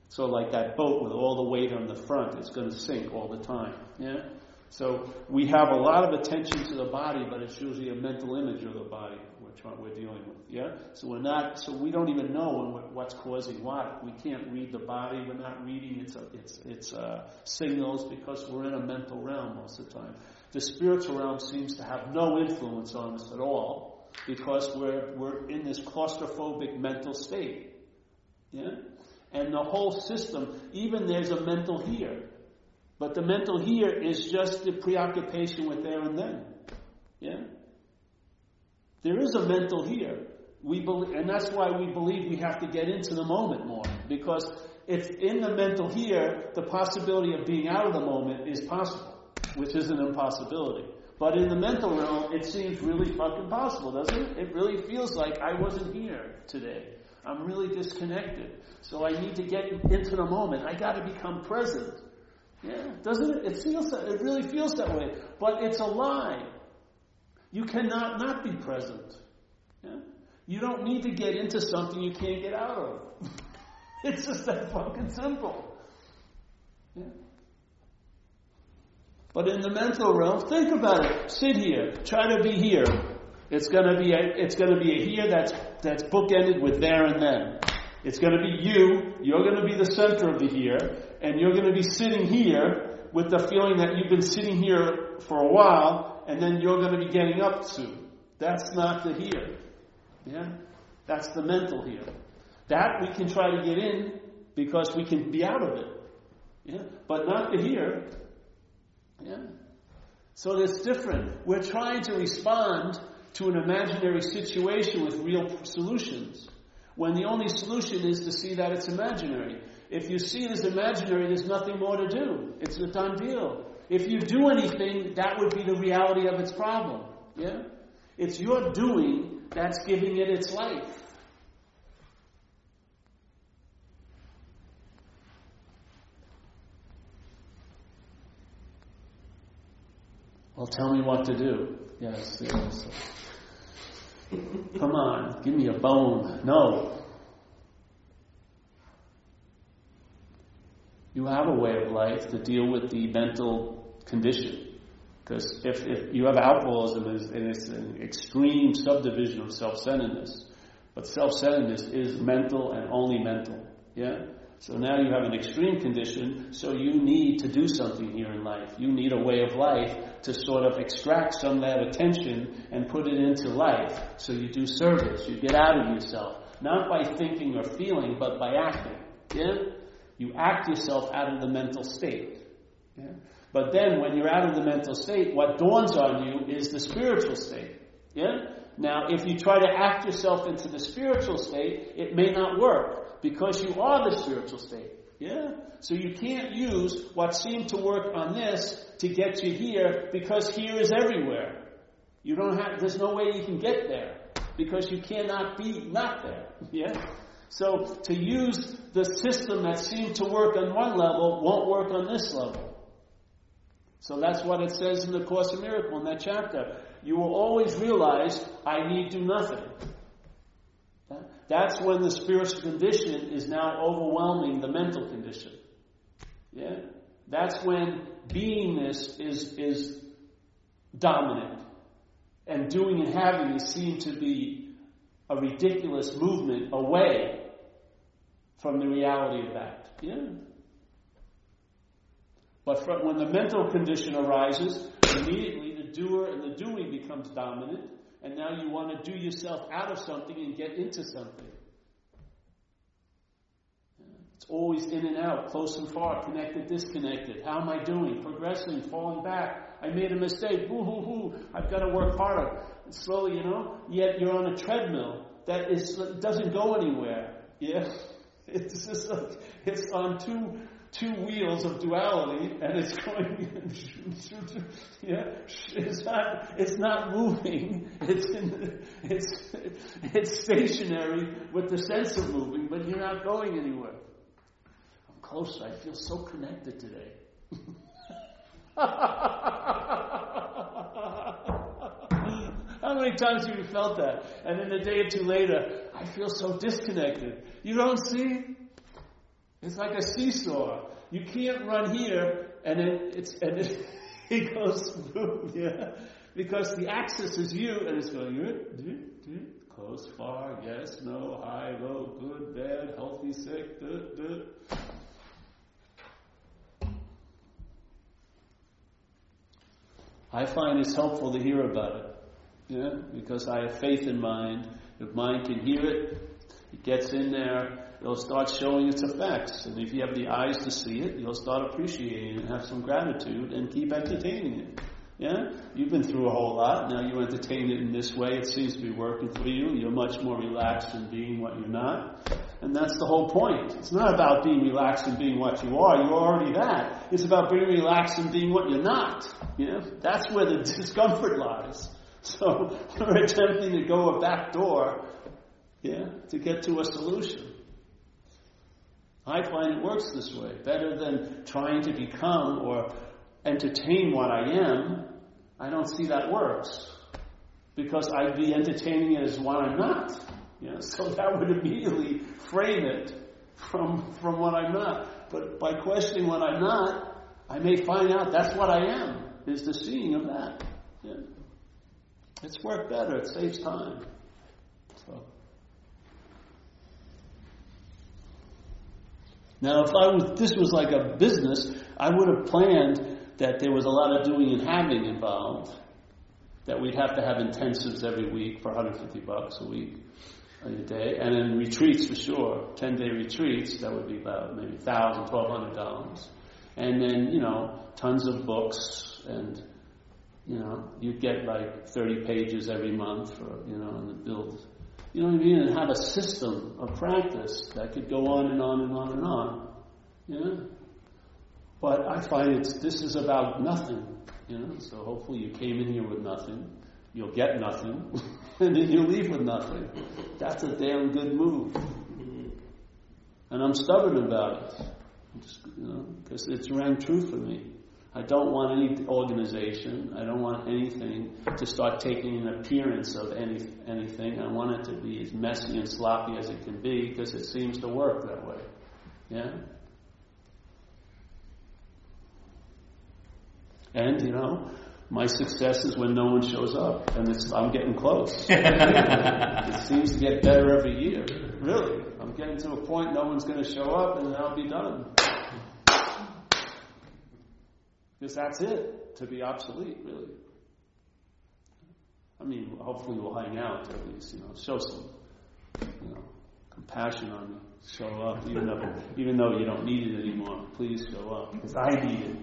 So like that boat with all the weight on the front, it's going to sink all the time. Yeah? So we have a lot of attention to the body, but it's usually a mental image of the body trying, we're dealing with. Yeah. So we're not. So we don't even know what's causing what. We can't read the body. We're not reading its its its uh, signals because we're in a mental realm most of the time. The spiritual realm seems to have no influence on us at all because we're we're in this claustrophobic mental state. Yeah. And the whole system, even there's a mental here. But the mental here is just the preoccupation with there and then. Yeah? There is a mental here. We believe, and that's why we believe we have to get into the moment more. Because if in the mental here, the possibility of being out of the moment is possible, which is an impossibility. But in the mental realm, it seems really fucking possible, doesn't it? It really feels like I wasn't here today. I'm really disconnected. So I need to get into the moment. I got to become present. Yeah, doesn't it? It feels that, it really feels that way. But it's a lie. You cannot not be present. Yeah? You don't need to get into something you can't get out of. it's just that fucking simple. Yeah? But in the mental realm, think about it. Sit here. Try to be here. It's gonna be a, it's gonna be a here that's that's bookended with there and then. It's to be you. You're to be the center of the here, and you're to be sitting here with the feeling that you've been sitting here for a while, and then you're to be getting up soon. That's not the here. Yeah? That's the mental here. That we can try to get in because we can be out of it. Yeah? But not the here. Yeah? So it's different. We're trying to respond to an imaginary situation with real solutions when the only solution is to see that it's imaginary. If you see it as imaginary, there's nothing more to do. It's a done deal. If you do anything, that would be the reality of its problem. Yeah? It's your doing that's giving it its life. Well, tell me what to do. Yes, yes. Come on, give me a bone. No. You have a way of life to deal with the mental condition. Because if, if you have alcoholism and it's an extreme subdivision of self-centeredness, but self-centeredness is mental and only mental. Yeah? So now you have an extreme condition, so you need to do something here in life. You need a way of life to sort of extract some of that attention and put it into life. So you do service. You get out of yourself. Not by thinking or feeling, but by acting. Yeah? You act yourself out of the mental state. Yeah? But then when you're out of the mental state, what dawns on you is the spiritual state. Yeah? Now, if you try to act yourself into the spiritual state, it may not work because you are the spiritual state. Yeah? So you can't use what seemed to work on this to get you here because here is everywhere. You don't have, there's no way you can get there because you cannot be not there. Yeah? So to use the system that seemed to work on one level won't work on this level. So that's what it says in the Course of Miracle in that chapter. You will always realize, I need do nothing. That's when the spiritual condition is now overwhelming the mental condition. Yeah? That's when beingness is, is dominant. And doing and having is seen to be a ridiculous movement away from the reality of that. Yeah? But from, when the mental condition arises, immediately doer and the doing becomes dominant, and now you want to do yourself out of something and get into something. It's always in and out, close and far, connected, disconnected. How am I doing? Progressing, falling back. I made a mistake. Hoo hoo hoo. I've got to work harder. And slowly, you know. Yet you're on a treadmill that is doesn't go anywhere. Yeah. It's just like it's on two two wheels of duality, and it's going. yeah, it's not. It's not moving. It's in, it's it's stationary with the sense of moving, but you're not going anywhere. I'm closer. I feel so connected today. How many times have you felt that? And then a day or two later, I feel so disconnected. You don't see? It's like a seesaw. You can't run here and then it's and it, it goes through, yeah. Because the axis is you and it's going eh, eh, eh, close, far, yes, no, high, low, good, bad, healthy, sick. I find it's helpful to hear about it. Yeah? Because I have faith in mind. If mind can hear it, it gets in there, it'll start showing its effects. And if you have the eyes to see it, you'll start appreciating it and have some gratitude and keep entertaining it. Yeah? You've been through a whole lot. Now you entertain it in this way. It seems to be working for you. You're much more relaxed in being what you're not. And that's the whole point. It's not about being relaxed and being what you are. You're already that. It's about being relaxed and being what you're not. Know? That's where the discomfort lies. So we're attempting to go a back door, yeah, to get to a solution. I find it works this way. Better than trying to become or entertain what I am, I don't see that works. Because I'd be entertaining it as what I'm not. Yeah, so that would immediately frame it from, from what I'm not. But by questioning what I'm not, I may find out that's what I am, is the seeing of that. Yeah. It's worked better, it saves time. So. Now, if I was, this was like a business, I would have planned that there was a lot of doing and having involved. That we'd have to have intensives every week for 150 bucks a week, a day, and then retreats for sure. 10 day retreats, that would be about maybe $1,000, $1,200. And then, you know, tons of books and, you know, you'd get like 30 pages every month for, you know, and build you know what I mean? And have a system of practice that could go on and on and on and on. Yeah? But I find it's this is about nothing. You know, so hopefully you came in here with nothing. You'll get nothing, and then you'll leave with nothing. That's a damn good move. And I'm stubborn about it. Just, you know, because it's rang true for me. I don't want any organization. I don't want anything to start taking an appearance of any anything. I want it to be as messy and sloppy as it can be because it seems to work that way. Yeah. And you know, my success is when no one shows up, and I'm getting close. it seems to get better every year. Really, I'm getting to a point no one's going to show up, and then I'll be done. Because that's it, to be obsolete, really. I mean, hopefully we'll hang out at least, you know, show some, you know, compassion on me. Show up, even though, even though you don't need it anymore. Please show up, because I need it.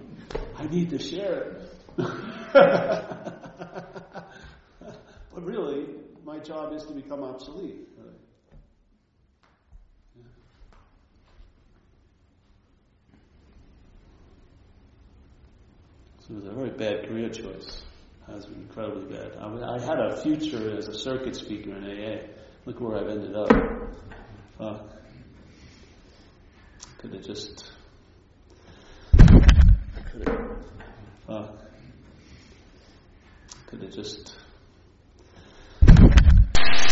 I need to share it. but really, my job is to become obsolete. So it was a very bad career choice. Has been incredibly bad. I, I, had a future as a circuit speaker in AA. Look where I've ended up. Uh, could have just. Could have, uh, could have just